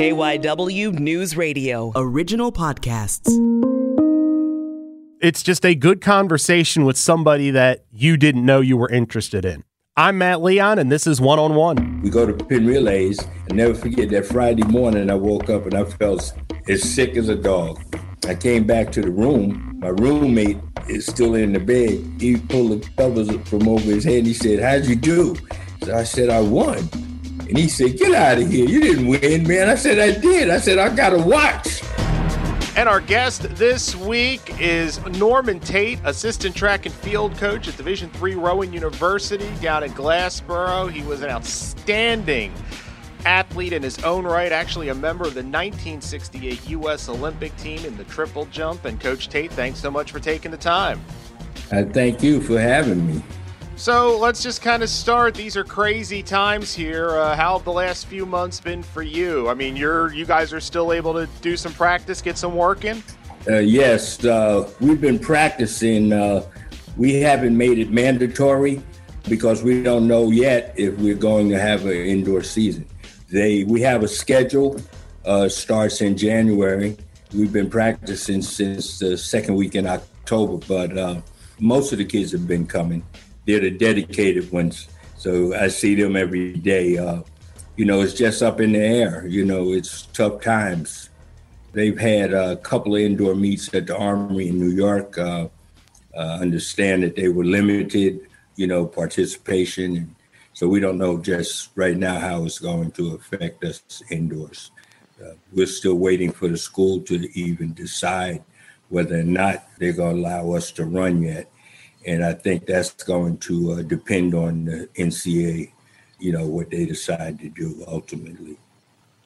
KYW News Radio. Original podcasts. It's just a good conversation with somebody that you didn't know you were interested in. I'm Matt Leon, and this is One on One. We go to Penn relays. and never forget that Friday morning I woke up and I felt as sick as a dog. I came back to the room. My roommate is still in the bed. He pulled the covers from over his head. He said, How'd you do? So I said, I won. And he said, Get out of here. You didn't win, man. I said, I did. I said, I got a watch. And our guest this week is Norman Tate, assistant track and field coach at Division Three Rowan University down in Glassboro. He was an outstanding athlete in his own right, actually a member of the 1968 U.S. Olympic team in the triple jump. And Coach Tate, thanks so much for taking the time. I thank you for having me. So let's just kind of start. These are crazy times here. Uh, how have the last few months been for you? I mean, you're you guys are still able to do some practice, get some work in. Uh, yes, uh, we've been practicing. Uh, we haven't made it mandatory because we don't know yet if we're going to have an indoor season. They we have a schedule uh, starts in January. We've been practicing since the second week in October, but uh, most of the kids have been coming they're the dedicated ones. So I see them every day. Uh, you know, it's just up in the air. You know, it's tough times. They've had a couple of indoor meets at the Armory in New York. Uh, uh, understand that they were limited, you know, participation. So we don't know just right now how it's going to affect us indoors. Uh, we're still waiting for the school to even decide whether or not they're going to allow us to run yet and I think that's going to uh, depend on the NCAA, you know, what they decide to do ultimately.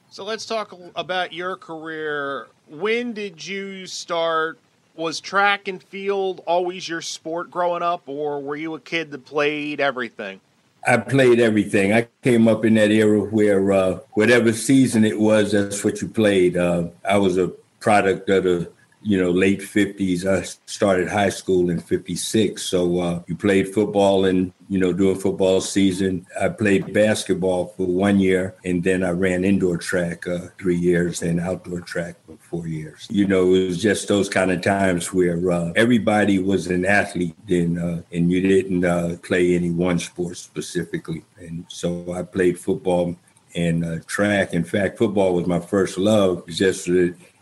So let's talk about your career. When did you start? Was track and field always your sport growing up, or were you a kid that played everything? I played everything. I came up in that era where uh, whatever season it was, that's what you played. Uh, I was a product of the you know, late 50s. I started high school in 56. So uh, you played football and, you know, during football season. I played basketball for one year and then I ran indoor track uh, three years and outdoor track for four years. You know, it was just those kind of times where uh, everybody was an athlete then uh, and you didn't uh, play any one sport specifically. And so I played football and uh, track. In fact, football was my first love. Just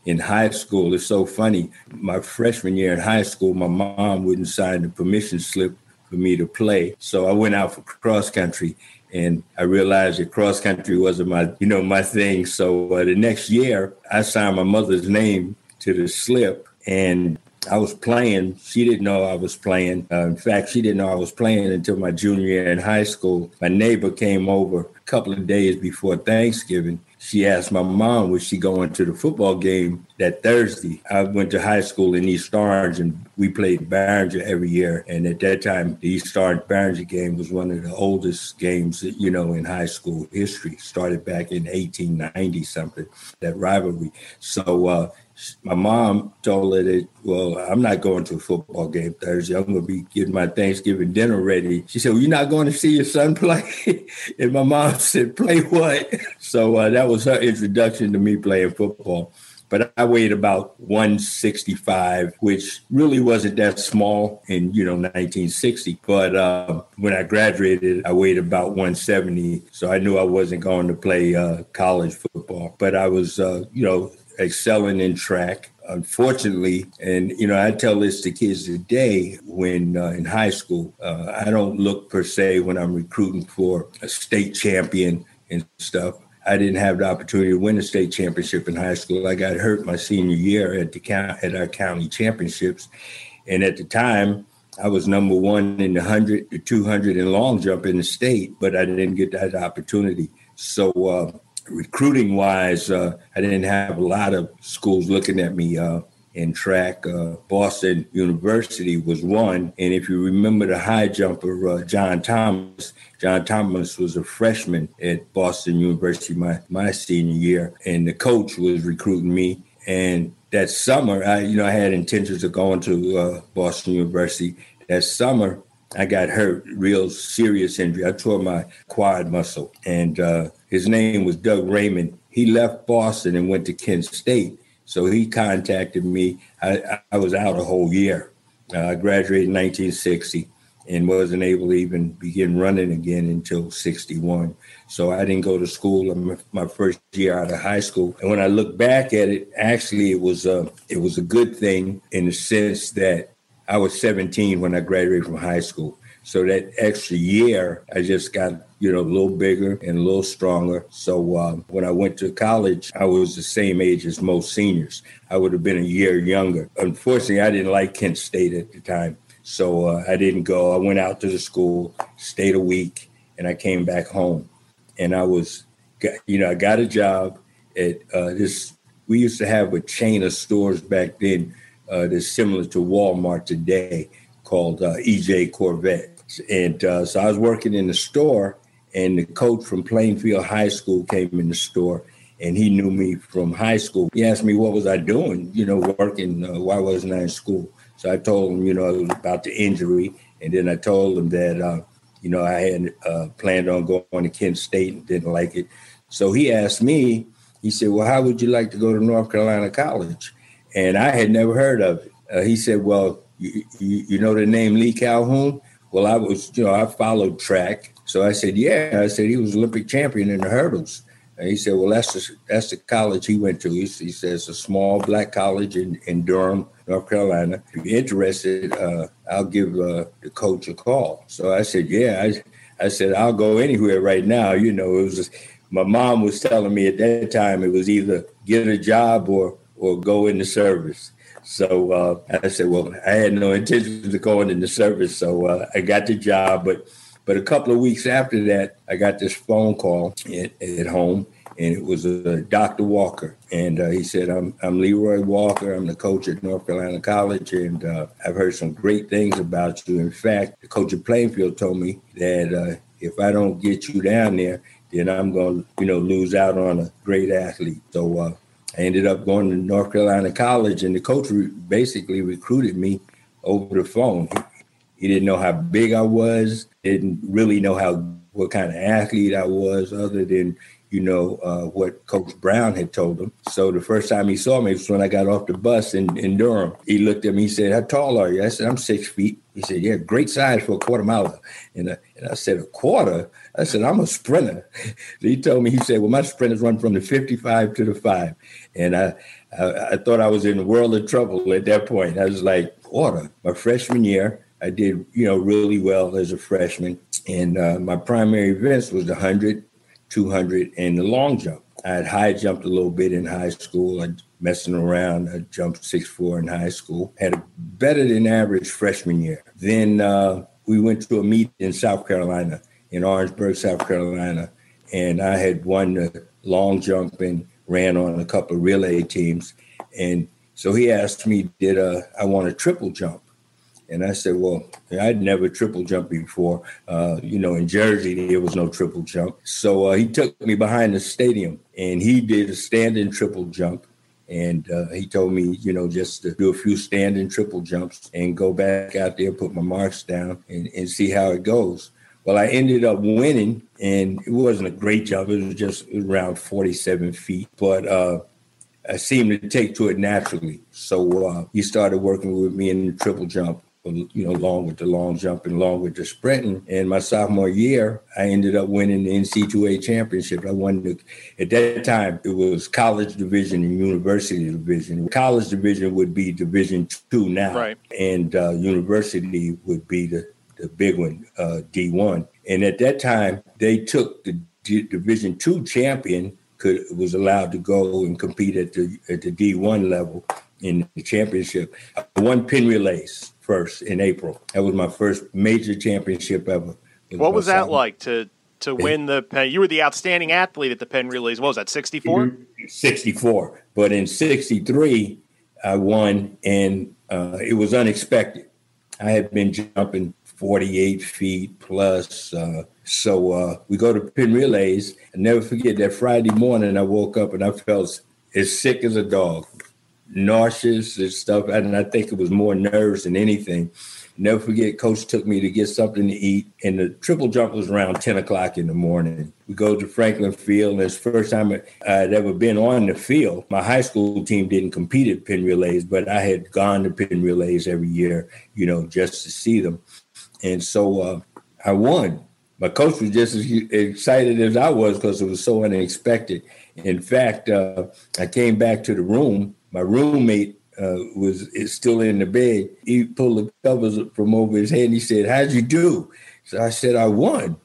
in high school. It's so funny. My freshman year in high school, my mom wouldn't sign the permission slip for me to play. So I went out for cross country and I realized that cross country wasn't my, you know, my thing. So uh, the next year, I signed my mother's name to the slip, and I was playing. She didn't know I was playing. Uh, in fact, she didn't know I was playing until my junior year in high school. My neighbor came over a couple of days before Thanksgiving she asked my mom, was she going to the football game that Thursday? I went to high school in East Orange and we played Barringer every year. And at that time, the East Orange Barringer game was one of the oldest games, you know, in high school history. Started back in 1890 something, that rivalry. So uh, my mom told her that, well, I'm not going to a football game Thursday. I'm going to be getting my Thanksgiving dinner ready. She said, well, you're not going to see your son play? and my mom said, play what? So uh, that was her introduction to me playing football. But I weighed about 165, which really wasn't that small in, you know, 1960. But uh, when I graduated, I weighed about 170. So I knew I wasn't going to play uh, college football. But I was, uh, you know, excelling in track. Unfortunately, and you know, I tell this to kids today when uh, in high school, uh, I don't look per se when I'm recruiting for a state champion and stuff. I didn't have the opportunity to win a state championship in high school. I got hurt my senior year at the count at our county championships, and at the time, I was number one in the hundred, the two hundred, and long jump in the state, but I didn't get that opportunity. So uh, recruiting wise, uh, I didn't have a lot of schools looking at me uh, in track. Uh, Boston University was one. And if you remember the high jumper, uh, John Thomas, John Thomas was a freshman at Boston University my, my senior year. And the coach was recruiting me. And that summer, I, you know, I had intentions of going to uh, Boston University. That summer, I got hurt, real serious injury. I tore my quad muscle, and uh, his name was Doug Raymond. He left Boston and went to Kent State. So he contacted me. I, I was out a whole year. Uh, I graduated in 1960 and wasn't able to even begin running again until 61. So I didn't go to school my first year out of high school. And when I look back at it, actually it was a, it was a good thing in the sense that I was 17 when I graduated from high school. So that extra year, I just got, you know, a little bigger and a little stronger. So um, when I went to college, I was the same age as most seniors. I would have been a year younger. Unfortunately, I didn't like Kent State at the time. So uh, I didn't go. I went out to the school, stayed a week, and I came back home. And I was, you know, I got a job at uh, this. We used to have a chain of stores back then uh, that's similar to Walmart today called uh, EJ Korvette. And uh, so I was working in the store, and the coach from Plainfield High School came in the store, and he knew me from high school. He asked me what was I doing, you know, working. Uh, why wasn't I in school? So I told him, you know, about the injury, and then I told him that, uh, you know, I had uh, planned on going to Kent State and didn't like it. So he asked me. He said, "Well, how would you like to go to North Carolina College?" And I had never heard of it. Uh, he said, "Well, you, you, you know the name Lee Calhoun?" Well, I was, you know, I followed track. So I said, yeah. I said, he was Olympic champion in the hurdles. And he said, well, that's the, that's the college he went to. He, he says a small black college in, in Durham, North Carolina. If you're interested, uh, I'll give uh, the coach a call. So I said, yeah. I, I said, I'll go anywhere right now. You know, it was just, my mom was telling me at that time it was either get a job or or go in the service. So uh, I said, well, I had no intentions of going into service, so uh, I got the job. But but a couple of weeks after that, I got this phone call at, at home, and it was uh, Dr. Walker, and uh, he said, "I'm I'm Leroy Walker. I'm the coach at North Carolina College, and uh, I've heard some great things about you. In fact, the coach at Plainfield told me that uh, if I don't get you down there, then I'm going to, you know, lose out on a great athlete. So uh, I ended up going to North Carolina College, and the coach re- basically recruited me over the phone. He, didn't know how big I was, didn't really know how what kind of athlete I was, other than you know uh, what Coach Brown had told him. So the first time he saw me was when I got off the bus in, in Durham. He looked at me. He said, "How tall are you?" I said, "I'm six feet." He said, "Yeah, great size for a quarter miler." And, and I said, "A quarter?" I said, I'm a sprinter. he told me, he said, well, my sprinters run from the 55 to the five. And I, I, I thought I was in a world of trouble at that point. I was like, water. My freshman year, I did, you know, really well as a freshman. And uh, my primary events was the 100, 200, and the long jump. I had high jumped a little bit in high school. I messing around. I jumped six four in high school. Had a better than average freshman year. Then uh, we went to a meet in South Carolina in Orangeburg, South Carolina, and I had won the long jump and ran on a couple of relay teams. And so he asked me, did uh, I want a triple jump? And I said, well, I'd never triple jumped before. Uh, you know, in Jersey, there was no triple jump. So uh, he took me behind the stadium and he did a standing triple jump. And uh, he told me, you know, just to do a few standing triple jumps and go back out there, put my marks down and, and see how it goes. Well, I ended up winning, and it wasn't a great jump. It was just around 47 feet, but uh, I seemed to take to it naturally. So uh, he started working with me in the triple jump, you know, along with the long jump and along with the sprinting. And my sophomore year, I ended up winning the NC2A championship. I won the, at that time, it was college division and university division. College division would be division two now, right. and uh, university would be the the big one, uh, D1. And at that time, they took the D- Division two champion could was allowed to go and compete at the at the D1 level in the championship. I won Penn relays first in April. That was my first major championship ever. What was that like to to win the Penn? You were the outstanding athlete at the Penn relays. What was that? Sixty four. Sixty four. But in sixty three, I won, and uh, it was unexpected. I had been jumping 48 feet plus. Uh, so uh, we go to Penn Relays. I never forget that Friday morning I woke up and I felt as sick as a dog, nauseous and stuff. And I think it was more nerves than anything. Never forget, coach took me to get something to eat, and the triple jump was around 10 o'clock in the morning. We go to Franklin Field, and it's first time I'd ever been on the field. My high school team didn't compete at Penn relays, but I had gone to Penn relays every year, you know, just to see them. And so uh, I won. My coach was just as excited as I was because it was so unexpected. In fact, uh, I came back to the room. My roommate uh, was still in the bed. He pulled the covers from over his head and he said, How'd you do? So I said, I won.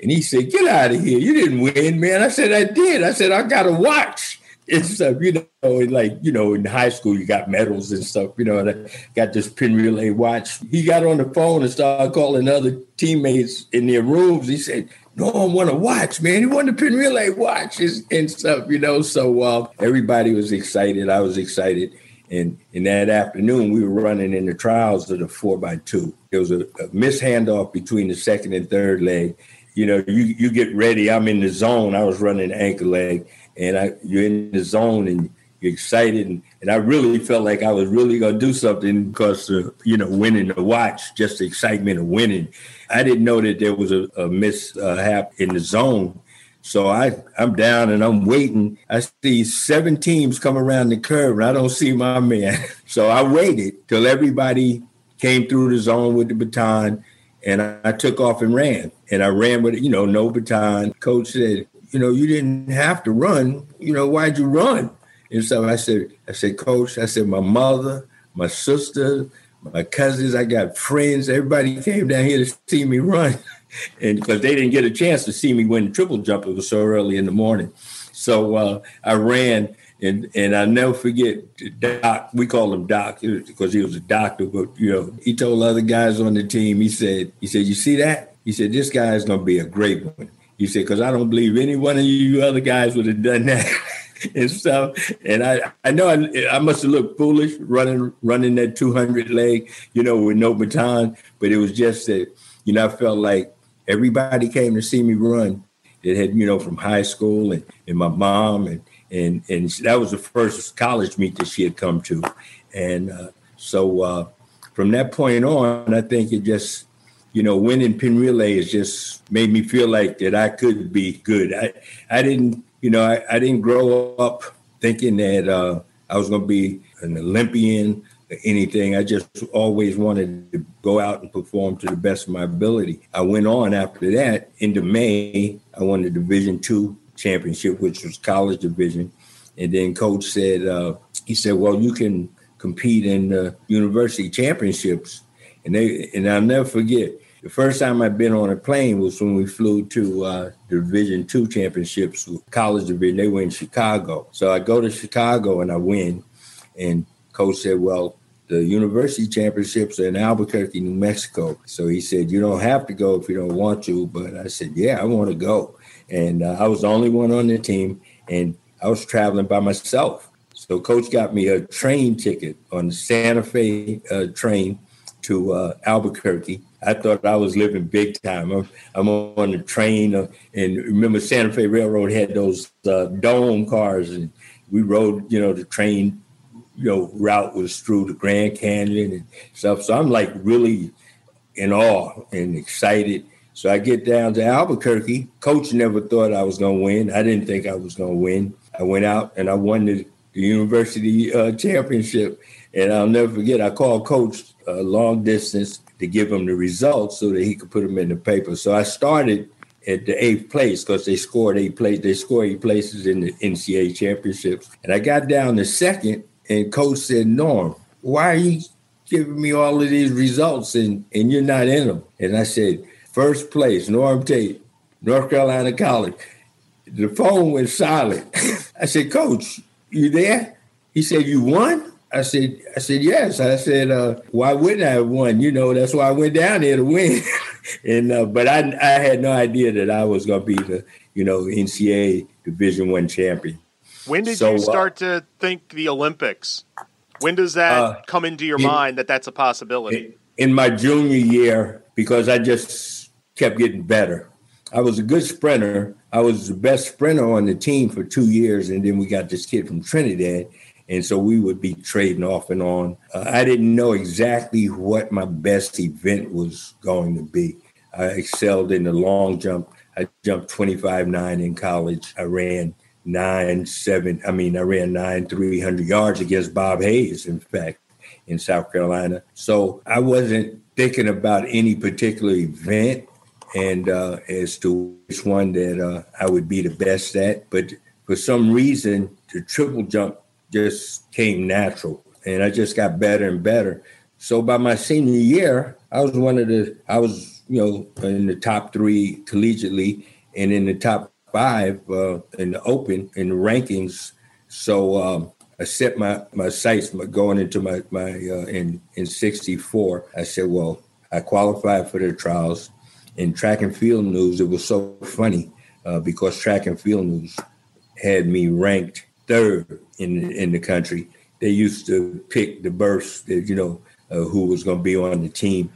And he said, Get out of here. You didn't win, man. I said, I did. I said, I got a watch and stuff, you know, like, you know, in high school, you got medals and stuff, you know, and I got this Penn relay watch. He got on the phone and started calling other teammates in their rooms. He said, no one want to watch, man. He wanted to Penn relay watches and stuff, you know. So uh, everybody was excited. I was excited. And in that afternoon, we were running in the trials of the four by two. There was a, a between the second and third leg. You know, you you get ready. I'm in the zone. I was running ankle leg, and I you're in the zone and you're excited. And, and I really felt like I was really going to do something because, you know, winning the watch, just the excitement of winning. I didn't know that there was a, a mishap in the zone. So I, I'm down and I'm waiting. I see seven teams come around the curve and I don't see my man. So I waited till everybody came through the zone with the baton and I, I took off and ran. And I ran with, you know, no baton. Coach said, you know, you didn't have to run. You know, why'd you run? And so I said, I said, Coach, I said, my mother, my sister, my cousins, I got friends, everybody came down here to see me run. and because they didn't get a chance to see me win the triple jump, it was so early in the morning. So uh, I ran, and and I'll never forget Doc. We call him Doc because he was a doctor, but you know he told other guys on the team. He said, he said, you see that? He said this guy is going to be a great one. He said because I don't believe any one of you other guys would have done that. and stuff. And I, I know I, I must have looked foolish running running that 200 leg, you know, with no baton. But it was just that, you know, I felt like everybody came to see me run. It had, you know, from high school and, and my mom and and and that was the first college meet that she had come to, and uh, so uh, from that point on, I think it just you know, winning Penn relay has just made me feel like that I could be good. I, I didn't you know, I, I didn't grow up thinking that uh, I was going to be an Olympian or anything. I just always wanted to go out and perform to the best of my ability. I went on after that into May. I won the Division two championship, which was college division. And then coach said, uh, he said, well, you can compete in the university championships. And they, and I'll never forget, the first time I've been on a plane was when we flew to uh, Division two championships, college division. They were in Chicago. So I go to Chicago and I win. And coach said, well, the university championships are in Albuquerque, New Mexico. So he said, you don't have to go if you don't want to. But I said, yeah, I want to go. And uh, I was the only one on the team. And I was traveling by myself. So coach got me a train ticket on the Santa Fe uh, train to uh, Albuquerque I thought I was living big time. I'm, I'm on the train, uh, and remember Santa Fe Railroad had those uh, dome cars, and we rode. You know, the train, you know, route was through the Grand Canyon and stuff. So I'm like really in awe and excited. So I get down to Albuquerque. Coach never thought I was going to win. I didn't think I was going to win. I went out and I won the, the university uh, championship. And I'll never forget. I called Coach uh, long distance to give him the results so that he could put them in the paper. So I started at the eighth place because they scored eight place. They scored eight places in the NCAA championships, and I got down to second. And coach said, "Norm, why are you giving me all of these results and and you're not in them?" And I said, first place, Norm Tate, North Carolina College." The phone went silent. I said, "Coach, you there?" He said, "You won." I said, I said, yes. I said, uh, why wouldn't I have won? You know, that's why I went down there to win. and uh, but I I had no idea that I was going to be the you know NCAA Division One champion. When did so, you uh, start uh, to think the Olympics? When does that uh, come into your in, mind that that's a possibility? In my junior year, because I just kept getting better. I was a good sprinter. I was the best sprinter on the team for two years, and then we got this kid from Trinidad And so we would be trading off and on. Uh, I didn't know exactly what my best event was going to be. I excelled in the long jump. I jumped 25 9 in college. I ran nine, seven, I mean, I ran nine, 300 yards against Bob Hayes, in fact, in South Carolina. So I wasn't thinking about any particular event and uh, as to which one that uh, I would be the best at. But for some reason, the triple jump just came natural, and I just got better and better. So by my senior year, I was one of the I was you know in the top three collegiately and in the top five uh, in the open in the rankings. So um, I set my my sights going into my my uh, in in '64. I said, well, I qualified for the trials. In track and field news, it was so funny uh, because track and field news had me ranked third in in the country. They used to pick the berths that you know uh, who was going to be on the team,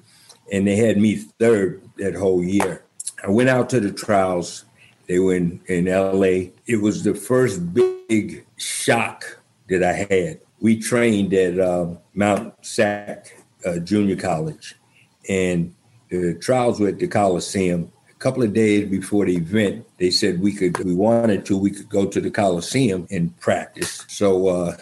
and they had me third that whole year. I went out to the trials. They were in, LA. It was the first big shock that I had. We trained at uh, Mount Sac uh, Junior College, and the trials were at the Coliseum. A couple of days before the event, they said we could, we wanted to, we could go to the Coliseum and practice. So uh,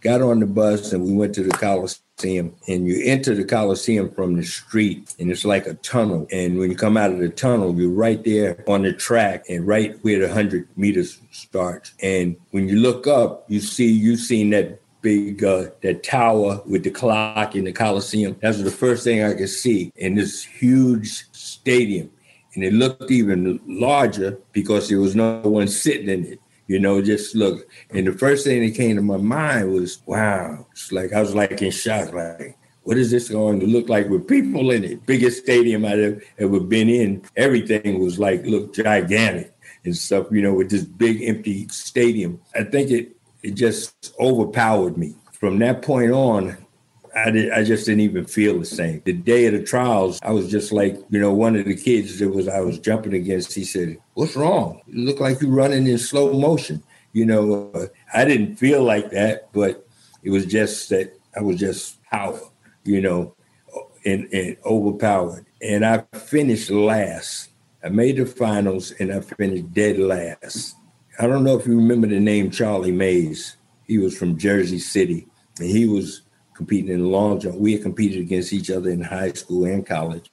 got on the bus and we went to the Coliseum. And you enter the Coliseum from the street, and it's like a tunnel. And when you come out of the tunnel, you're right there on the track, and right where the 100 meters starts. And when you look up, you see you've seen that big uh, that tower with the clock in the Coliseum. That was the first thing I could see in this huge stadium. And it looked even larger because there was no one sitting in it. You know, just look. And the first thing that came to my mind was, wow. It's like I was like in shock, like, what is this going to look like with people in it? Biggest stadium I'd ever, ever been in. Everything was like, looked gigantic and stuff, you know, with this big empty stadium. I think it it just overpowered me. From that point on, I, did, I just didn't even feel the same. The day of the trials, I was just like, you know, one of the kids that was I was jumping against. He said, "What's wrong? You look like you're running in slow motion." You know, uh, I didn't feel like that, but it was just that I was just power, you know, and, and overpowered. And I finished last. I made the finals, and I finished dead last. I don't know if you remember the name Charlie Mays. He was from Jersey City, and he was competing in the long jump. We had competed against each other in high school and college.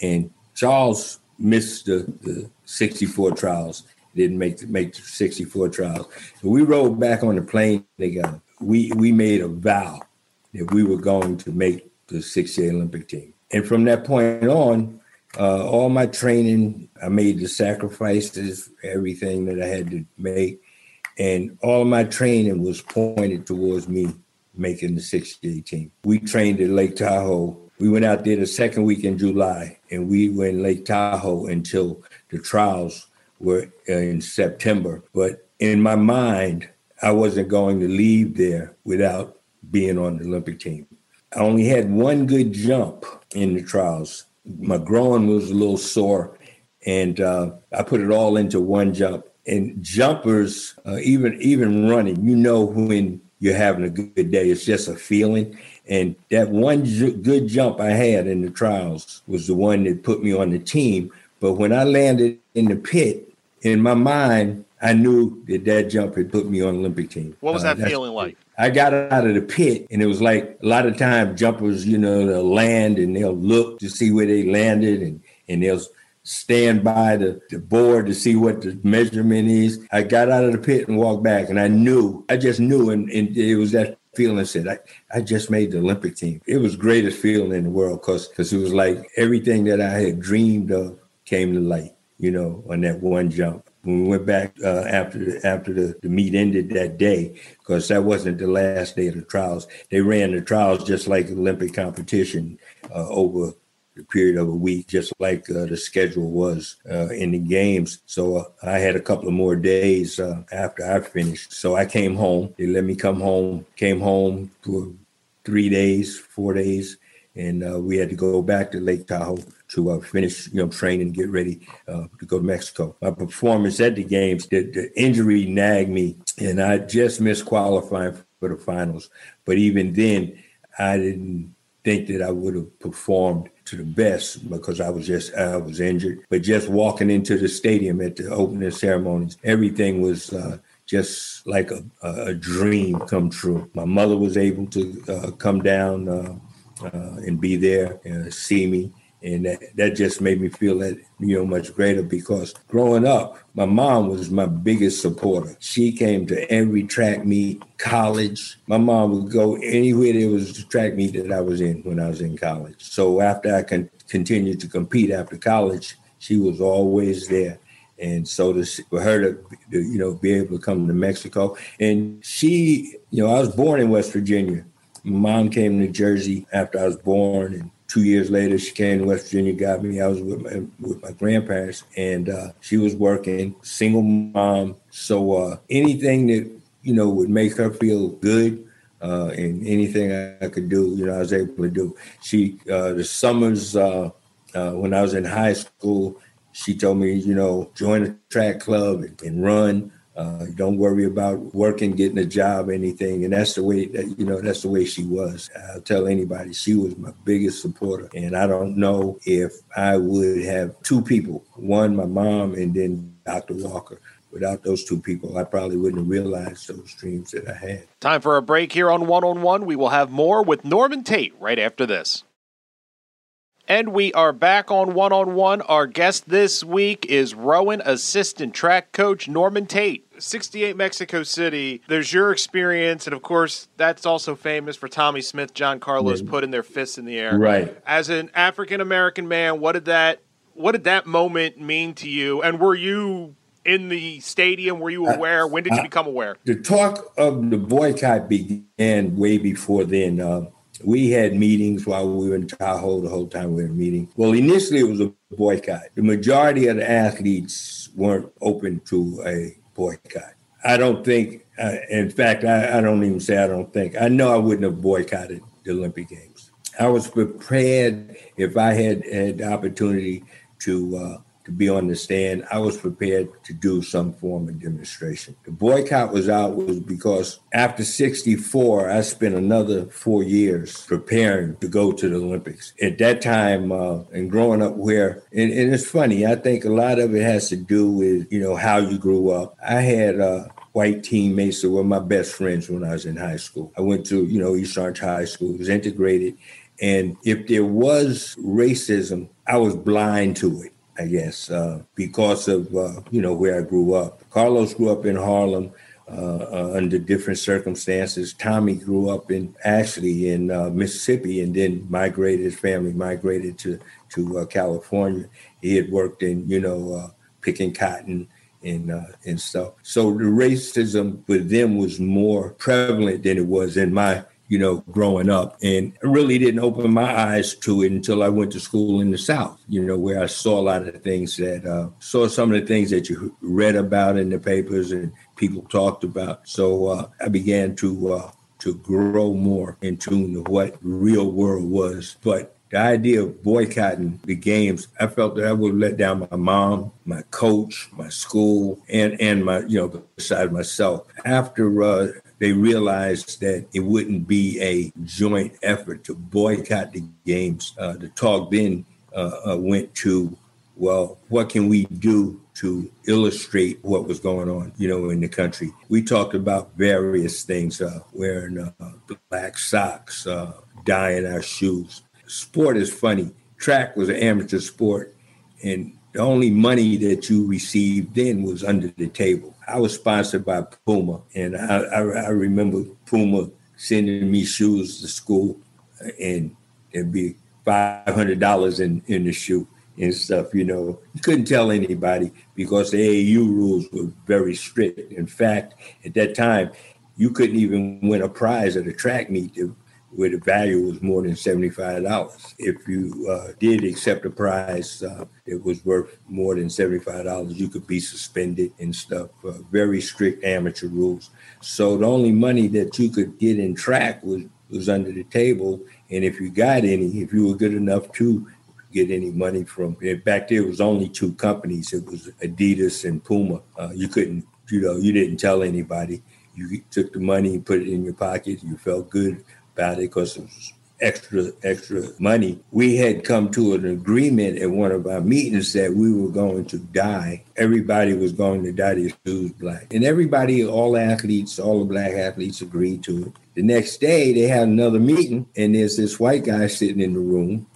And Charles missed the, the 64 trials, didn't make the, make the 64 trials. So we rode back on the plane together. We, we made a vow that we were going to make the 68 Olympic team. And from that point on, uh, all my training, I made the sacrifices, everything that I had to make, and all my training was pointed towards me making the 68 team. We trained at Lake Tahoe. We went out there the second week in July, and we were in Lake Tahoe until the trials were in September. But in my mind, I wasn't going to leave there without being on the Olympic team. I only had one good jump in the trials, my groin was a little sore, and uh, I put it all into one jump. And jumpers, uh, even even running, you know when you're having a good day. It's just a feeling. And that one ju- good jump I had in the trials was the one that put me on the team. But when I landed in the pit, in my mind, I knew that that jump had put me on Olympic team. What was uh, that feeling like? I got out of the pit and it was like a lot of times jumpers, you know, they'll land and they'll look to see where they landed and, and they'll stand by the, the board to see what the measurement is. I got out of the pit and walked back and I knew, I just knew and, and it was that feeling said, I, I just made the Olympic team. It was greatest feeling in the world because because it was like everything that I had dreamed of came to light, you know, on that one jump when we went back uh, after the, after the, the meet ended that day, because that wasn't the last day of the trials. They ran the trials just like Olympic competition uh, over the period of a week, just like uh, the schedule was uh, in the games. So uh, I had a couple of more days uh, after I finished. So I came home. They let me come home. Came home for three days, four days, and uh, we had to go back to Lake Tahoe to uh, finish, you know, training, get ready uh, to go to Mexico. My performance at the games, the, the injury nagged me, and I just missed qualifying for the finals. But even then, I didn't think that I would have performed to the best because I was just I was injured. But just walking into the stadium at the opening ceremonies, everything was uh, just like a, a, dream come true. My mother was able to uh, come down uh, uh and be there and see me and that, that just made me feel that you know much greater because growing up my mom was my biggest supporter. She came to every track meet college. My mom would go anywhere there was a track meet that i was in when i was in college. So after i con- continued to compete after college she was always there. And so to, for her to, to you know be able to come to mexico. And she you know i was born in west virginia. My mom came to New jersey after i was born and two years later, she came to West Virginia, got me. I was with my, with my grandparents, and uh, she was working, single mom. So uh, anything that you know would make her feel good, uh, and anything I, I, could do, you know, I was able to do. She uh, the summers uh, uh, when I was in high school, she told me, you know, join a track club and, and run. Uh, don't worry about working, getting a job, anything. And that's the way that, you know, that's the way she was. I'll tell anybody, she was my biggest supporter. And I don't know if I would have two people, one, my mom, and then Dr. Walker. Without those two people, I probably wouldn't have realized those dreams that I had. Time for a break here on One on One. We will have more with Norman Tate right after this. And we are back on one on one. Our guest this week is Rowan assistant track coach Norman Tate. 68 Mexico City, there's your experience, and of course, that's also famous for Tommie Smith, John Carlos yeah. putting their fists in the air. Right. As an African American man, what did that what did that moment mean to you? And were you in the stadium? Were you aware? when did you become aware? The talk of the boycott began way before then. Uh, we had meetings while we were in Tahoe the whole time we were meeting. Well, initially it was a boycott. The majority of the athletes weren't open to a boycott. I don't think, uh, in fact, I, I, don't even say I don't think. I know I wouldn't have boycotted the Olympic Games. I was prepared if I had had the opportunity to uh, to be on the stand, I was prepared to do some form of demonstration. The boycott was out was because after 64, I spent another four years preparing to go to the Olympics. At that time, uh, and growing up where, and, and, it's funny, I think a lot of it has to do with, you know, how you grew up. I had, uh, white teammates that were my best friends when I was in high school. I went to, you know, East Orange High School, it was integrated. And if there was racism, I was blind to it. I guess, uh, because of uh, you know where I grew up. Carlos grew up in Harlem uh, uh under different circumstances. Tommie grew up in Ashley in uh, Mississippi, and then migrated. His family migrated to to uh, California. He had worked in you know picking cotton and uh, and stuff. So the racism with them was more prevalent than it was in my you know, growing up. And really didn't open my eyes to it until I went to school in the South, you know, where I saw a lot of the things that, uh, saw some of the things that you read about in the papers and people talked about. So uh, I began to, uh, to grow more in tune to what real world was. But the idea of boycotting the games, I felt that I would let down my mom, my coach, my school, and and my you know beside myself. After uh, they realized that it wouldn't be a joint effort to boycott the games. Uh, the talk then uh, uh, went to, well, what can we do to illustrate what was going on, you know, in the country? We talked about various things, uh, wearing uh, black socks, uh, dyeing our shoes. Sport is funny. Track was an amateur sport, and the only money that you received then was under the table. I was sponsored by Puma, and I, I, I remember Puma sending me shoes to school, and there'd be five hundred dollars in in the shoe and stuff. You know, you couldn't tell anybody because the AAU rules were very strict. In fact, at that time, you couldn't even win a prize at a track meet where the value was more than $75. If you uh, did accept a prize uh, that was worth more than $75, you could be suspended and stuff. Uh, very strict amateur rules. So the only money that you could get in track was, was under the table. And if you got any, if you were good enough to get any money from, it back there was only two companies. It was Adidas and Puma. Uh, you couldn't, you know, you didn't tell anybody you took the money and put it in your pocket. You felt good about it because it was extra extra money. We had come to an agreement at one of our meetings that we were going to dye. Everybody was going to dye to shoes black, and everybody, all athletes, all the black athletes agreed to it. The next day, they had another meeting, and there's this white guy sitting in the room,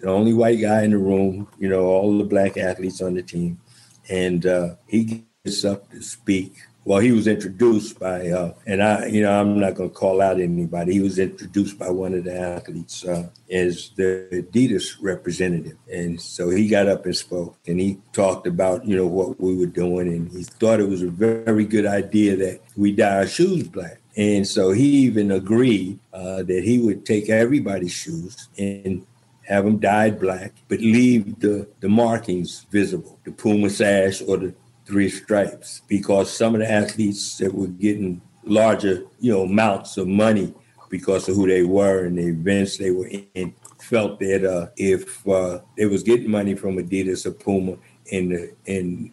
the only white guy in the room. You know, all the black athletes on the team, and uh, he gets up to speak well, he was introduced by, uh, and I, you know, I'm not going to call out anybody. He was introduced by one of the athletes uh, as the Adidas representative, and so he got up and spoke, and he talked about, you know, what we were doing, and he thought it was a very good idea that we dye our shoes black. And so he even agreed uh, that he would take everybody's shoes and have them dyed black, but leave the, the markings visible, the Puma sash or the three stripes because some of the athletes that were getting larger, you know, amounts of money because of who they were and the events they were in felt that uh, if uh, they was getting money from Adidas or Puma and the, and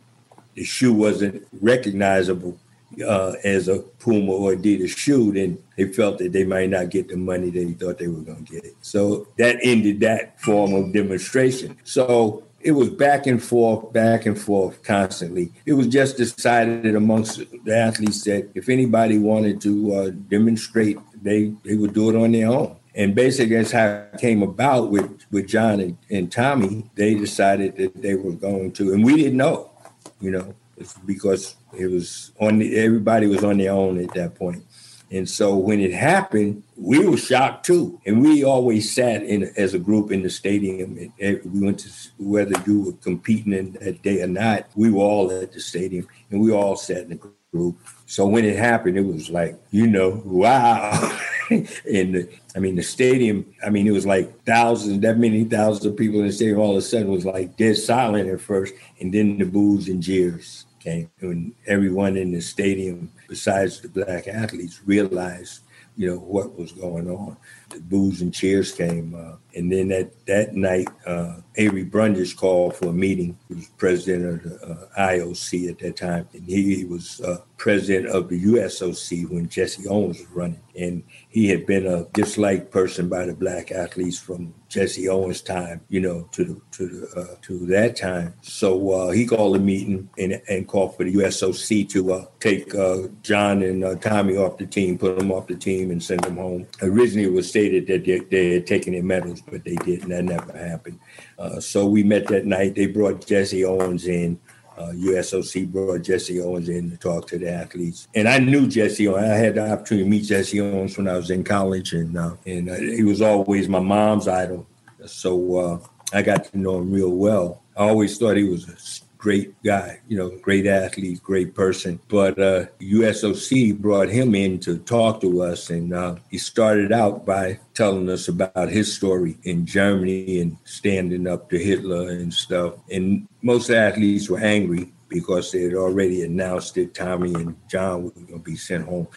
the shoe wasn't recognizable uh, as a Puma or Adidas shoe, then they felt that they might not get the money they thought they were going to get. So that ended that form of demonstration. So it was back and forth, back and forth constantly. It was just decided amongst the athletes that if anybody wanted to uh, demonstrate, they they would do it on their own. And basically, that's how it came about with with John and, and Tommie. They decided that they were going to, and we didn't know, you know, because it was on. The, everybody was on their own at that point. And so when it happened, we were shocked too. And we always sat in as a group in the stadium. And we went to whether you were competing in that day or not, we were all at the stadium and we all sat in the group. So when it happened, it was like, you know, wow. and the, I mean, the stadium, I mean, it was like thousands, that many thousands of people in the stadium all of a sudden was like dead silent at first. And then the boos and jeers came. And everyone in the stadium besides the black athletes, realized, you know, what was going on. The boos and cheers came. Uh, and then that, that night, uh, Avery Brundage called for a meeting. He was president of the uh, IOC at that time. And he, he was uh, president of the USOC when Jesse Owens was running. And he had been a disliked person by the black athletes from Jesse Owens' time, you know, to the, to the, uh, to that time. So uh, he called a meeting and, and called for the USOC to uh, take uh, John and uh, Tommie off the team, put them off the team, and send them home. Originally, it was stated that they, they had taken their medals, but they didn't. That never happened. Uh, so we met that night. They brought Jesse Owens in. Uh, USOC brought Jesse Owens in to talk to the athletes, and I knew Jesse. Owens. I had the opportunity to meet Jesse Owens when I was in college, and uh, and uh, he was always my mom's idol. So uh, I got to know him real well. I always thought he was a great guy, you know, great athlete, great person. But uh, USOC brought him in to talk to us, and uh, he started out by telling us about his story in Germany and standing up to Hitler and stuff. And most athletes were angry because they had already announced that Tommie and John were going to be sent home.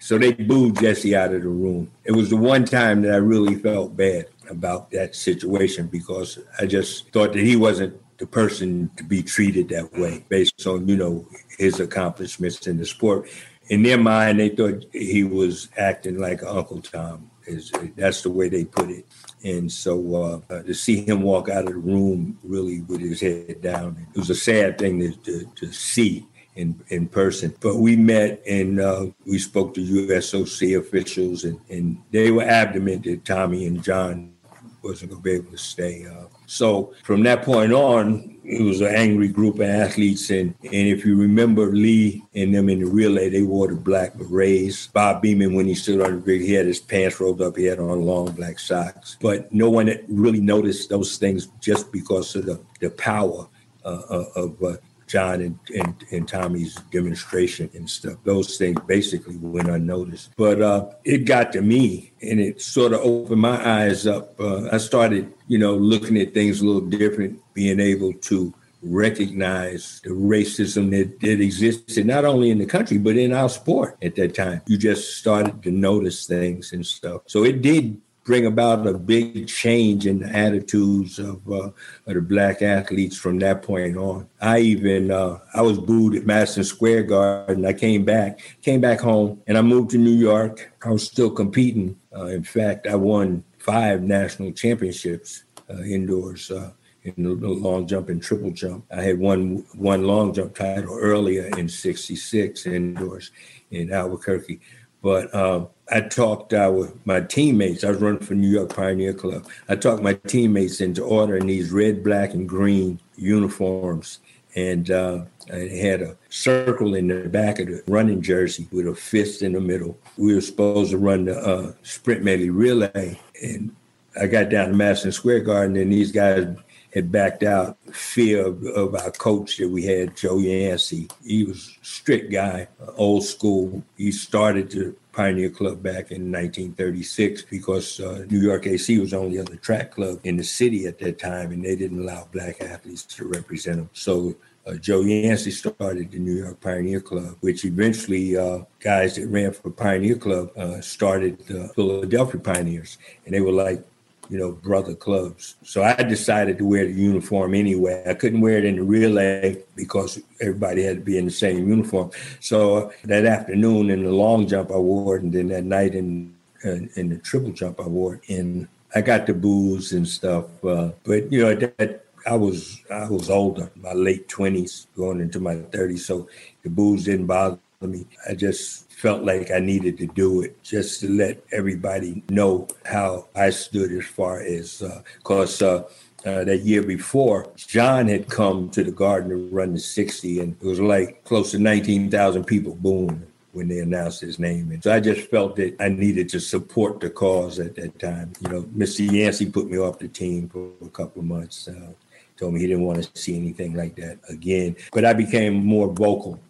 So they booed Jesse out of the room. It was the one time that I really felt bad about that situation because I just thought that he wasn't the person to be treated that way based on you know his accomplishments in the sport in their mind they thought he was acting like uncle tom is that's the way they put it and so uh, to see him walk out of the room really with his head down it was a sad thing to, to, to see in, in person. But we met and uh, we spoke to USOC officials, and, and they were adamant that Tommie and John wasn't going to be able to stay. Uh, so from that point on, it was an angry group of athletes. And, and if you remember Lee and them in the relay, they wore the black berets. Bob Beamon, when he stood on the grid, he had his pants rolled up. He had on long black socks. But no one really noticed those things just because of the, the power uh, uh of uh, John and, and, and, Tommie's demonstration and stuff. Those things basically went unnoticed. But uh, it got to me and it sort of opened my eyes up. Uh, I started, you know, looking at things a little different, being able to recognize the racism that, that existed not only in the country but in our sport at that time. You just started to notice things and stuff. So it did bring about a big change in the attitudes of, uh, of the black athletes from that point on. I even uh, I was booed at Madison Square Garden. I came back, came back home, and I moved to New York. I was still competing. Uh, in fact, I won five national championships uh, indoors uh, in the long jump and triple jump. I had won one long jump title earlier in '66 indoors in Albuquerque. But um, I talked uh, with my teammates. I was running for New York Pioneer Club. I talked my teammates into ordering these red, black, and green uniforms. And uh, I had a circle in the back of the running jersey with a fist in the middle. We were supposed to run the uh, sprint medley relay. And I got down to Madison Square Garden, and these guys had backed out fear of, of, our coach that we had, Joe Yancey. He was a strict guy, old school. He started the Pioneer Club back in 1936 because uh, New York AC was only other track club in the city at that time, and they didn't allow black athletes to represent them. So uh, Joe Yancey started the New York Pioneer Club, which eventually uh, guys that ran for Pioneer Club uh, started the Philadelphia Pioneers, and they were like you know, brother clubs. So I decided to wear the uniform anyway. I couldn't wear it in the relay because everybody had to be in the same uniform. So that afternoon in the long jump, I wore it, and then that night in in, in the triple jump, I wore it. And I got the boos and stuff, uh, but you know that. I was I was older, my late twenties, going into my thirties, so the boos didn't bother me. I just felt like I needed to do it just to let everybody know how I stood as far as, because uh, uh, uh, that year before, John had come to the garden to run the 60, and it was like close to 19,000 people, booing when they announced his name. And so I just felt that I needed to support the cause at that time. You know, Mr. Yancey put me off the team for a couple of months. Uh, told me he didn't want to see anything like that again. But I became more vocal,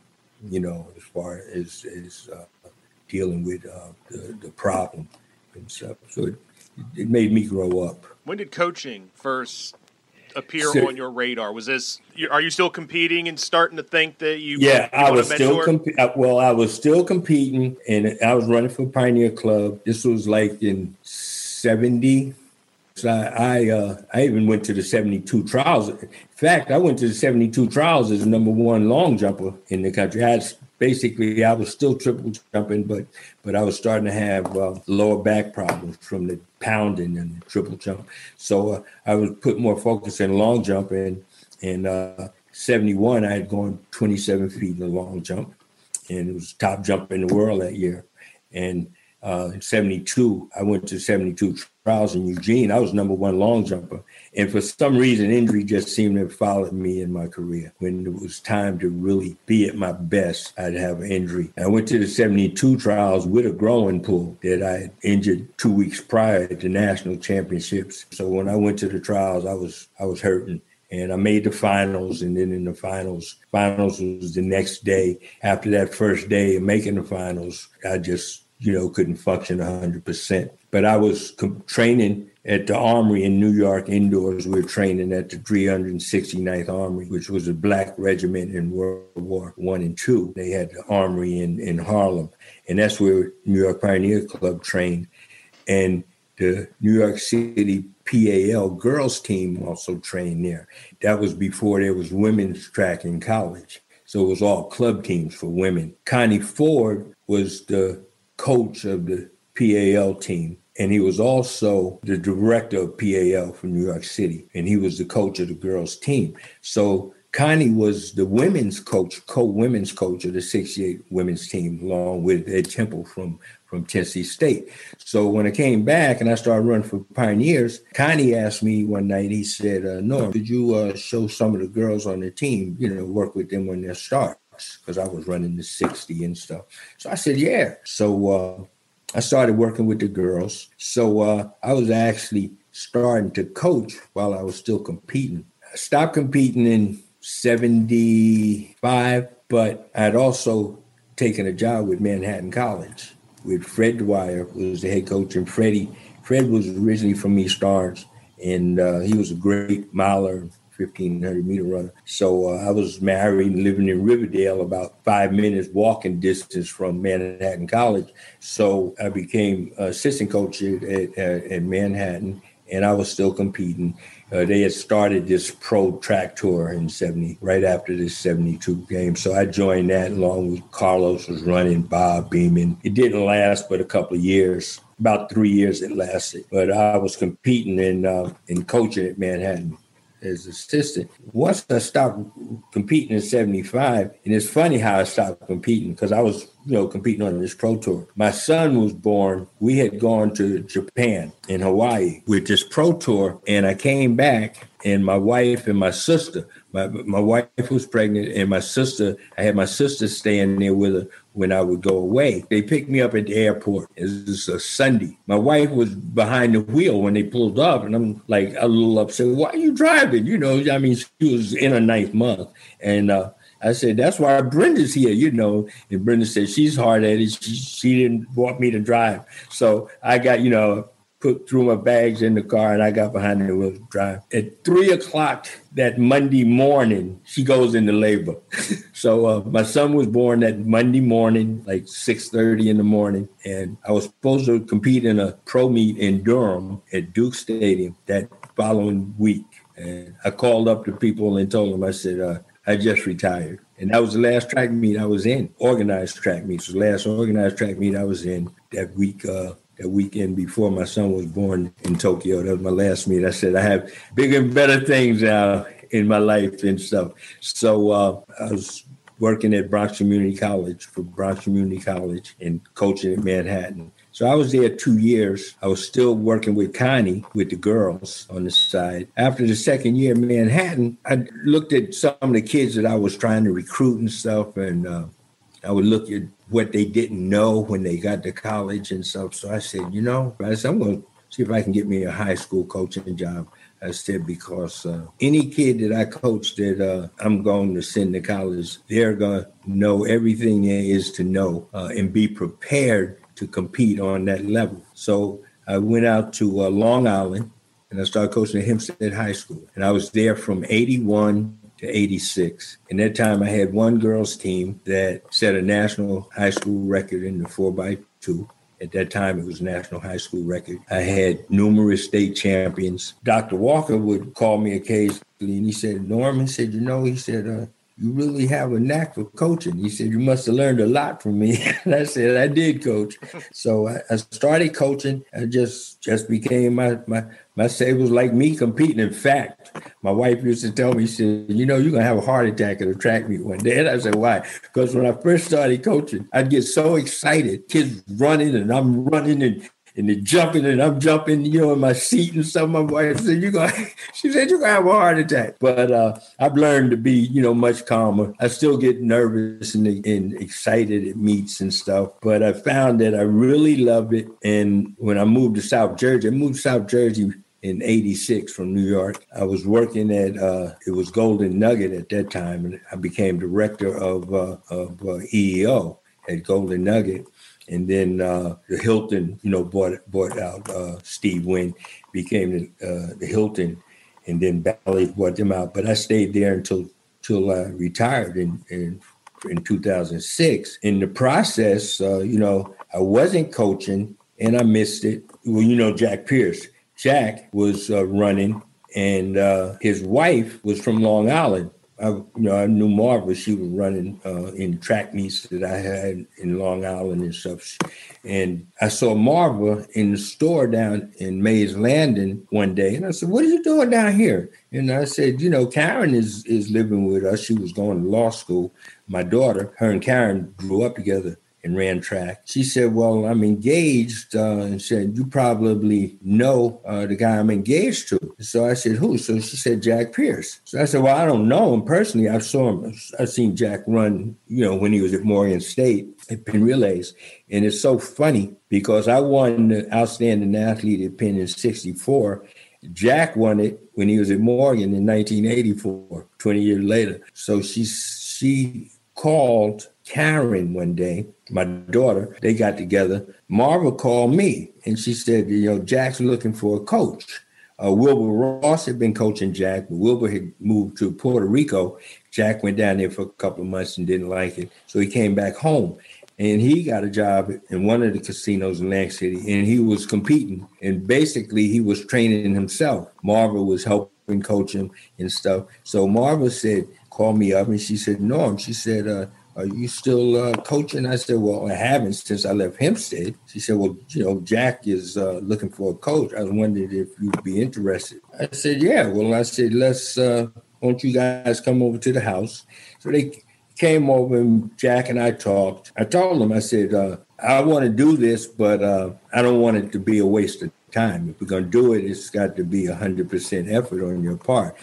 you know, as far as as uh, dealing with uh, the, the problem and stuff. So it, it made me grow up. When did coaching first appear so, on your radar? Was this? Are you still competing and starting to think that you? Yeah, you I was still comp- uh, well. I was still competing, and I was running for Pioneer Club. This was like in seventy. So I I, uh, I even went to the seventy two trials. In fact, I went to the seventy two trials as the number one long jumper in the country. I basically I was still triple jumping, but but I was starting to have uh, lower back problems from the pounding and the triple jump. So uh, I was put more focus in long jump and in uh, 71 I had gone 27 feet in the long jump and it was top jump in the world that year. And uh, in 72, I went to 72 trials in Eugene. I was number one long jumper. And for some reason, injury just seemed to have followed me in my career. When it was time to really be at my best, I'd have an injury. I went to the 72 trials with a groin pull that I injured two weeks prior at the national championships. So when I went to the trials, I was I was hurting and I made the finals. And then in the finals, finals was the next day. After that first day of making the finals, I just you know, couldn't function 100%. But I was com- training at the Armory in New York indoors. We were training at the 369th Armory, which was a black regiment in World War One and Two. They had the Armory in, in Harlem, and that's where New York Pioneer Club trained. And the New York City PAL girls team also trained there. That was before there was women's track in college. So it was all club teams for women. Connie Ford was the coach of the PAL team. And he was also the director of PAL for New York City. And he was the coach of the girls' team. So Connie was the women's coach, co-women's coach of the 68 women's team, along with Ed Temple from, from Tennessee State. So when I came back and I started running for Pioneers, Connie asked me one night, he said, uh, Norm, could you uh, show some of the girls on the team, you know, work with them when they start? Because I was running the 60 and stuff. So I said, yeah. So uh, I started working with the girls. So uh, I was actually starting to coach while I was still competing. I stopped competing in 75, but I'd also taken a job with Manhattan College with Fred Dwyer, who was the head coach, and Freddie. Fred was originally from East Orange, and uh, he was a great miler, 1500 meter runner. So uh, I was married and living in Riverdale, about five minutes walking distance from Manhattan College. So I became assistant coach at, at, at Manhattan, and I was still competing. Uh, they had started this pro track tour in 70, right after this 72 game. So I joined that along with Carlos was running, Bob Beamon. It didn't last but a couple of years. About three years it lasted. But I was competing and, uh, and coaching at Manhattan as assistant. Once I stopped competing in 75, and it's funny how I stopped competing because I was, you know, competing on this pro tour. My son was born. We had gone to Japan in Hawaii with this pro tour, and I came back, and my wife and my sister, my, my wife was pregnant, and my sister, I had my sister staying there with her when I would go away. They picked me up at the airport. It was a Sunday. My wife was behind the wheel when they pulled up, and I'm like a little upset. Why are you driving? You know, I mean, she was in her ninth month, and uh, I said, that's why Brenda's here, you know. And Brenda said, she's hard at it. She, she didn't want me to drive. So I got, you know, threw my bags in the car and I got behind the wheel to drive. At three o'clock that Monday morning, she goes into labor. so uh, my son was born that Monday morning, like 6.30 in the morning. And I was supposed to compete in a pro meet in Durham at Duke Stadium that following week. And I called up the people and told them, I said, uh, I just retired. And that was the last track meet I was in, organized track meet. So the last organized track meet I was in that week uh, that weekend before my son was born in Tokyo. That was my last meet. I said, I have bigger and better things now in my life and stuff. So uh, I was working at Bronx Community College for Bronx Community College and coaching at Manhattan. So I was there two years. I was still working with Connie, with the girls on the side. After the second year in Manhattan, I looked at some of the kids that I was trying to recruit and stuff, and uh, I would look at what they didn't know when they got to college and stuff. So I said, you know, I said, I'm going to see if I can get me a high school coaching job. I said, because uh, any kid that I coach that uh, I'm going to send to college, they're going to know everything there is to know uh, and be prepared to compete on that level. So I went out to uh, Long Island and I started coaching at Hempstead High School. And I was there from 81 to 86. In that time, I had one girls' team that set a national high school record in the 4x2. At that time, it was national high school record. I had numerous state champions. Dr. Walker would call me occasionally, and he said, Norman said, you know, he said, uh, you really have a knack for coaching. He said, you must have learned a lot from me. and I said, I did coach. So I, I, started coaching. I just just became my, my, my say was like me competing. In fact, my wife used to tell me, she said, you know, you're going to have a heart attack at a track meet one day. And I said, why? Because when I first started coaching, I'd get so excited, kids running and I'm running and and they're jumping and I'm jumping, you know, in my seat and stuff. My wife said, You're going?" She said, "You're gonna have a heart attack." But uh, I've learned to be, you know, much calmer. I still get nervous and, and excited at meets and stuff, but I found that I really love it. And when I moved to South Jersey, I moved to South Jersey in 86 from New York. I was working at, uh, it was Golden Nugget at that time, and I became director of, uh, of uh, EEO at Golden Nugget. And then uh, the Hilton, you know, bought bought out uh, Steve Wynn, became the, uh, the Hilton, and then Bally's bought them out. But I stayed there until until I retired in, in in 2006. In the process, uh, you know, I wasn't coaching and I missed it. Well, you know, Jack Pierce. Jack was uh, running, and uh, his wife was from Long Island. I, you know, I knew Marva. She was running uh, in track meets that I had in Long Island and stuff. And I saw Marva in the store down in Mays Landing one day, and I said, "What are you doing down here?" And I said, "You know, Karen is is living with us. She was going to law school. My daughter, her and Karen grew up together." And ran track. She said, Well, I'm engaged, uh, and said, You probably know uh, the guy I'm engaged to. So I said, Who? So she said, Jack Pierce. So I said, Well, I don't know him personally. I saw him, I've seen Jack run, you know, when he was at Morgan State at Penn Relays. And it's so funny because I won the Outstanding Athlete at Penn in 64. Jack won it when he was at Morgan in 1984, 20 years later. So she she called Karen one day, my daughter, they got together. Marva called me and she said, you know, Jack's looking for a coach. Uh, Wilbur Ross had been coaching Jack, but Wilbur had moved to Puerto Rico. Jack went down there for a couple of months and didn't like it, so he came back home. And he got a job in one of the casinos in Atlantic City, and he was competing. And basically, he was training himself. Marva was helping coach him and stuff. So Marva said, "Call me up," and she said, "Norm." She said, uh, are you still uh, coaching? I said, well, I haven't since I left Hempstead. She said, well, you know, Jack is uh, looking for a coach. I was wondering if you'd be interested. I said, yeah. Well, I said, let's, uh, won't you guys come over to the house? So they came over and Jack and I talked. I told them, I said, uh, I want to do this, but uh, I don't want it to be a waste of time. If we're going to do it, it's got to be 100% effort on your part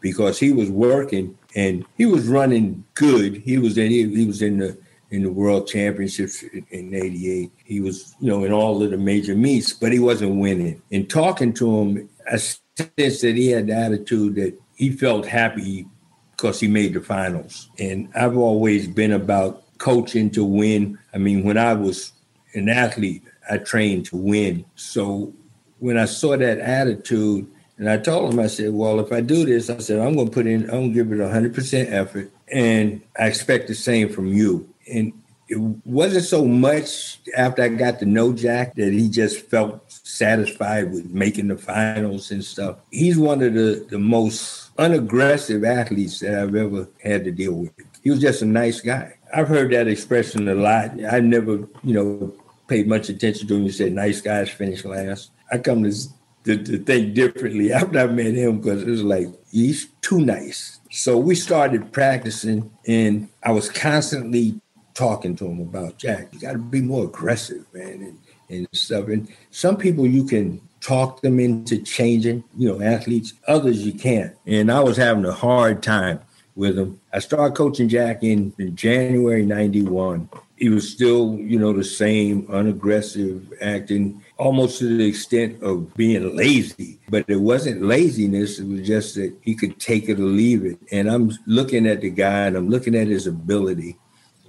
because he was working and he was running good. He was in he, he was in the in the World Championships in '88. He was you know in all of the major meets, but he wasn't winning. In talking to him, I sensed that he had the attitude that he felt happy because he made the finals. And I've always been about coaching to win. I mean, when I was an athlete, I trained to win. So when I saw that attitude, and I told him, I said, well, if I do this, I said, I'm going to put in, I'm going to give it 100% effort. And I expect the same from you. And it wasn't so much after I got to know Jack that he just felt satisfied with making the finals and stuff. He's one of the, the most unaggressive athletes that I've ever had to deal with. He was just a nice guy. I've heard that expression a lot. I never, you know, paid much attention to him. You said nice guys finish last. I come to to, to think differently after I met him because it was like he's too nice. So we started practicing, and I was constantly talking to him about Jack. You got to be more aggressive, man, and, and stuff. And some people you can talk them into changing, you know, athletes. Others you can't. And I was having a hard time with him. I started coaching Jack in, in January '91. He was still, you know, the same unaggressive acting almost to the extent of being lazy. But it wasn't laziness, it was just that he could take it or leave it. And I'm looking at the guy and I'm looking at his ability.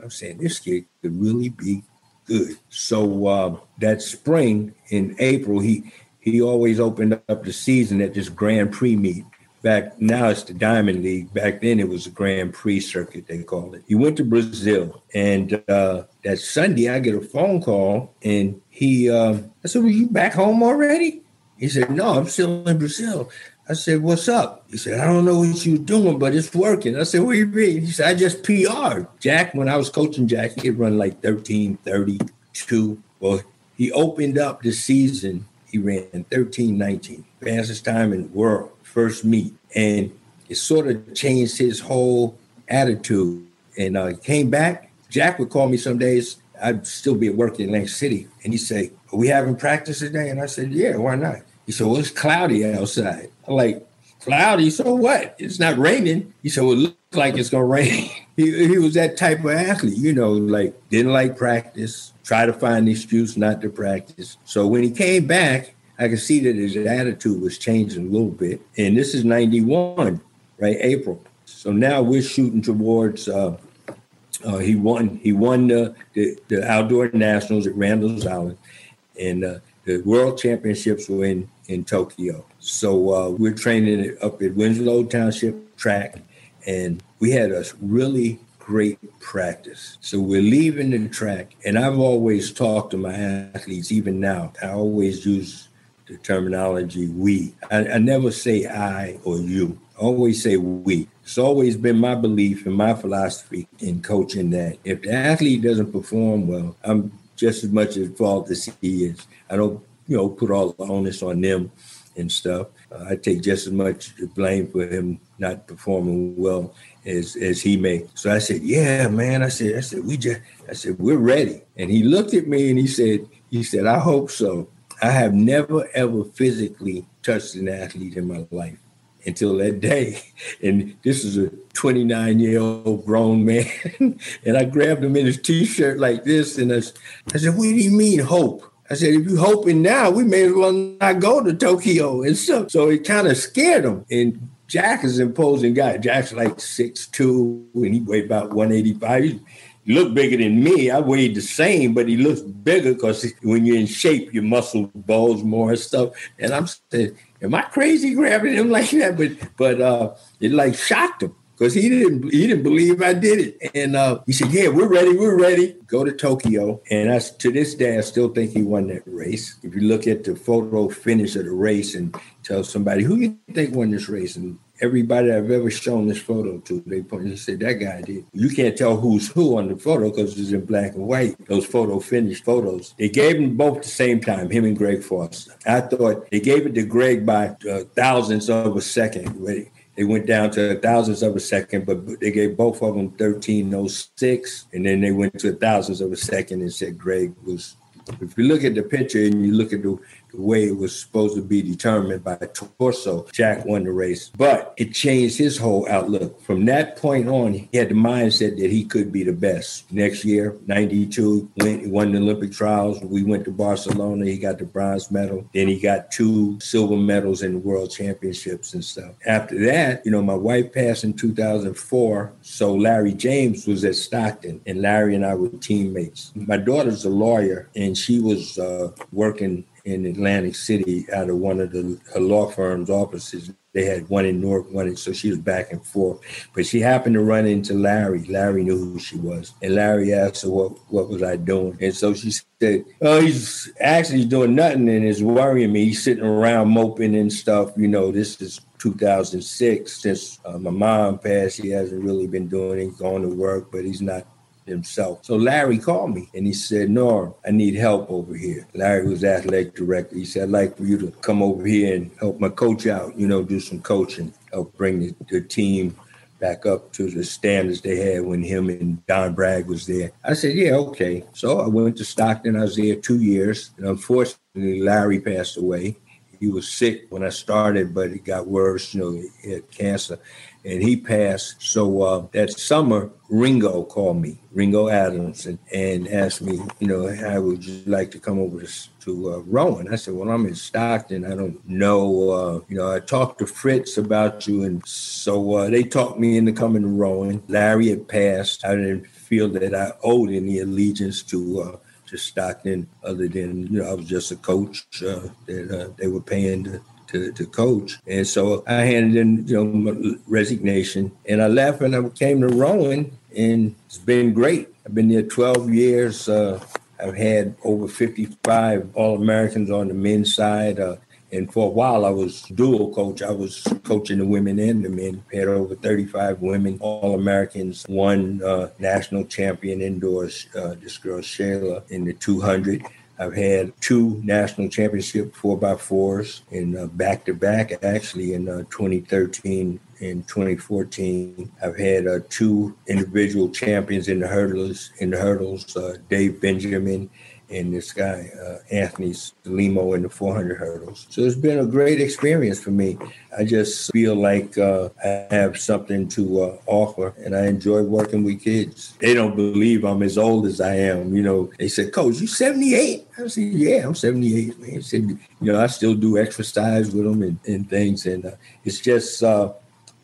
I'm saying this kid could really be good. So uh, that spring in April, he he always opened up the season at this Grand Prix meet back now it's the Diamond League. Back then it was the Grand Prix circuit, they called it. He went to Brazil. And uh, that Sunday I get a phone call and he, uh, I said, Were you back home already? He said, No, I'm still in Brazil. I said, What's up? He said, I don't know what you're doing, but it's working. I said, What do you mean? He said, I just PR. Jack, when I was coaching Jack, he could run like 13, 32. Well, he opened up the season, he ran 13, 19, fastest time in the world first meet, and it sort of changed his whole attitude. And uh, he came back. Jack would call me some days. I'd still be at work in Atlantic City, and he'd say, "Are we having practice today?" And I said, "Yeah, why not?" He said, "Well, it's cloudy outside." I'm like, "Cloudy? So what? It's not raining." He said, "Well, it looks like it's gonna rain." he, he was that type of athlete, you know, like didn't like practice, try to find an excuse not to practice. So when he came back, I could see that his attitude was changing a little bit. And this is 91, right? April. So now we're shooting towards uh, uh, he won he won the, the, the outdoor nationals at Randall's Island and uh, the world championships were in in Tokyo. So uh, we're training up at Winslow Township track and we had a really great practice. So we're leaving the track, and I've always talked to my athletes, even now. I always use the terminology we. I, I never say I or you. I always say we. It's always been my belief and my philosophy in coaching that if the athlete doesn't perform well, I'm just as much at fault as he is. I don't, you know, put all the onus on them and stuff. Uh, I take just as much blame for him not performing well as as he may. So I said, "Yeah, man." I said, "I said we just." I said, "We're ready." And he looked at me and he said, "He said I hope so." I have never ever physically touched an athlete in my life until that day. And this is a 29 year old grown man. and I grabbed him in his t shirt like this. And I, I said, What do you mean, hope? I said, if you're hoping now, we may as well not go to Tokyo and stuff. So it kind of scared him. And Jack is an imposing guy. Jack's like six two, and he weighed about 185 he looked bigger than me. I weighed the same, but he looks bigger because when you're in shape, your muscle bulge more and stuff. And I'm saying, am I crazy grabbing him like that? But but uh, it like shocked him because he didn't he didn't believe I did it. And uh, he said, "Yeah, we're ready. We're ready. Go to Tokyo." And I, to this day, I still think he won that race. If you look at the photo finish of the race and tell somebody who you think won this race, and everybody I've ever shown this photo to, they point and say that guy did. You can't tell who's who on the photo because it's in black and white. Those photo finished photos. They gave them both the same time, him and Greg Foster. I thought they gave it to Greg by uh, thousandths of a second. They went down to thousands of a second, but they gave both of them 1306. And then they went to thousands of a second and said Greg was. If you look at the picture and you look at the the way it was supposed to be determined by torso, Jack won the race. But it changed his whole outlook. From that point on, he had the mindset that he could be the best. Next year, 92, went, won the Olympic trials. We went to Barcelona. He got the bronze medal. Then he got two silver medals in the world championships and stuff. After that, you know, my wife passed in 2004. So Larry James was at Stockton, and Larry and I were teammates. My daughter's a lawyer, and she was uh, working in Atlantic City out of one of the law firm's offices. They had one in North, one in, so she was back and forth. But she happened to run into Larry. Larry knew who she was. And Larry asked her, what, what was I doing? And so she said, oh, he's actually doing nothing and is worrying me. He's sitting around moping and stuff. You know, this is 2006. Since uh, my mom passed, he hasn't really been doing it, going to work, but he's not himself. So Larry called me and he said, Norm, I need help over here. Larry was athletic director. He said, I'd like for you to come over here and help my coach out, you know, do some coaching, help bring the, the team back up to the standards they had when him and Don Bragg was there. I said, yeah, okay. So I went to Stockton. I was there two years. And unfortunately, Larry passed away. He was sick when I started, but it got worse. You know, he had cancer and he passed. So uh, that summer, Ringo called me, Ringo Adams, and, and, asked me, you know, how would you like to come over to, to uh, Rowan? I said, well, I'm in Stockton. I don't know. Uh, you know, I talked to Fritz about you, and so uh, they talked me into coming to Rowan. Larry had passed. I didn't feel that I owed any allegiance to uh, to Stockton, other than you know I was just a coach uh, that uh, they were paying to to, to coach. And so I handed in, you know, resignation and I left and I came to Rowan and it's been great. I've been there 12 years. Uh, I've had over 55 All Americans on the men's side. Uh, and for a while, I was dual coach. I was coaching the women and the men. Had over 35 women, All Americans, one uh, national champion indoors, uh, this girl Shayla, in the 200. I've had two national championship four by fours in back to back. Actually, in uh, 2013 and 2014, I've had uh, two individual champions in the hurdles. In the hurdles, uh, Dave Benjamin and this guy uh, Anthony Limo in the 400 hurdles. So it's been a great experience for me. I just feel like uh, I have something to uh, offer, and I enjoy working with kids. They don't believe I'm as old as I am. You know, they said, "Coach, you 78?" I said, "Yeah, I'm 78." Man, said, "You know, I still do exercise with them and, and things, and uh, it's just."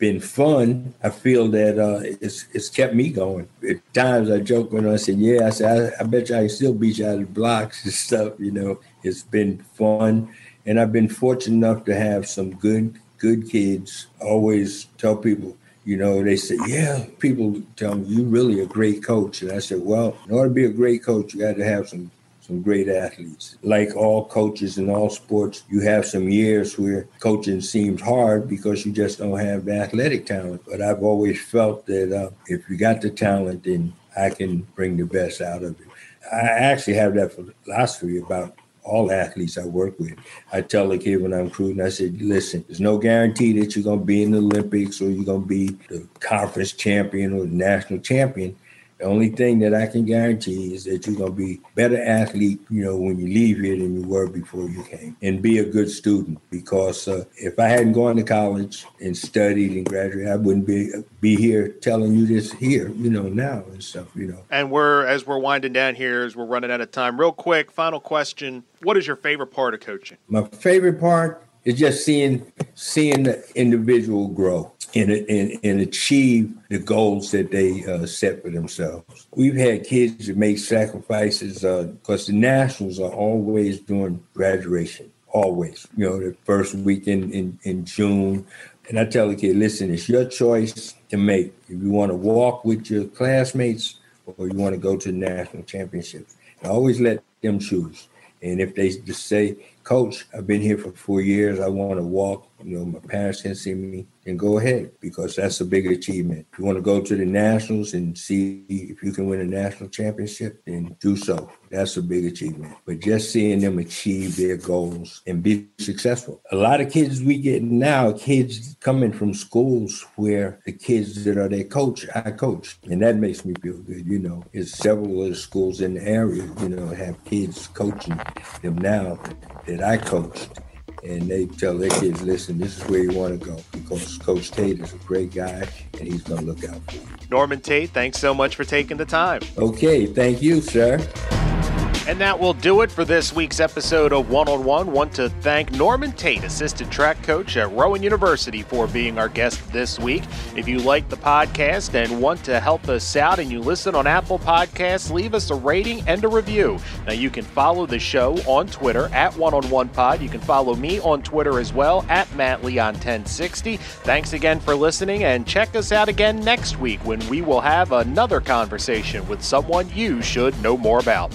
Been fun. I feel that uh, it's it's kept me going. At times I joke when I say, "Yeah," I said, I, "I bet you I can still beat you out of the blocks and stuff." You know, it's been fun, and I've been fortunate enough to have some good good kids. Always tell people, you know, they say, "Yeah." People tell me, you're really a great coach," and I said, "Well, in order to be a great coach, you got to have some some great athletes. Like all coaches in all sports, you have some years where coaching seems hard because you just don't have the athletic talent. But I've always felt that uh, if you got the talent, then I can bring the best out of it. I actually have that philosophy about all athletes I work with. I tell the kid when I'm recruiting, I said, listen, there's no guarantee that you're going to be in the Olympics or you're going to be the conference champion or the national champion. The only thing that I can guarantee is that you're going to be better athlete, you know, when you leave here than you were before you came, and be a good student. Because uh, if I hadn't gone to college and studied and graduated, I wouldn't be be here telling you this here, you know, now and stuff, you know. And we're as we're winding down here, as we're running out of time. Real quick, final question: What is your favorite part of coaching? My favorite part is just seeing seeing the individual grow and, and, and achieve the goals that they uh, set for themselves. We've had kids that make sacrifices because uh, the nationals are always doing graduation always. You know, the first weekend in, in June. And I tell the kid, listen, it's your choice to make. If you want to walk with your classmates or you want to go to the national championship. I always let them choose. And if they just say, Coach, I've been here for four years, I want to walk, you know, my parents can see me, and go ahead because that's a big achievement. If you want to go to the nationals and see if you can win a national championship, then do so. That's a big achievement. But just seeing them achieve their goals and be successful. A lot of kids we get now, kids coming from schools where the kids that are their coach, I coach. And that makes me feel good. You know, there's several of the schools in the area, you know, have kids coaching them now that I coached and they tell their kids, listen, this is where you want to go because Coach Tate is a great guy and he's going to look out for you. Norman Tate, thanks so much for taking the time. Okay, thank you, sir. And that will do it for this week's episode of One on One. Want to thank Norman Tate, assistant track coach at Rowan University, for being our guest this week. If you like the podcast and want to help us out and you listen on Apple Podcasts, leave us a rating and a review. Now, you can follow the show on Twitter at One on One Pod. You can follow me on Twitter as well at Matt Leon 1060. Thanks again for listening and check us out again next week when we will have another conversation with someone you should know more about.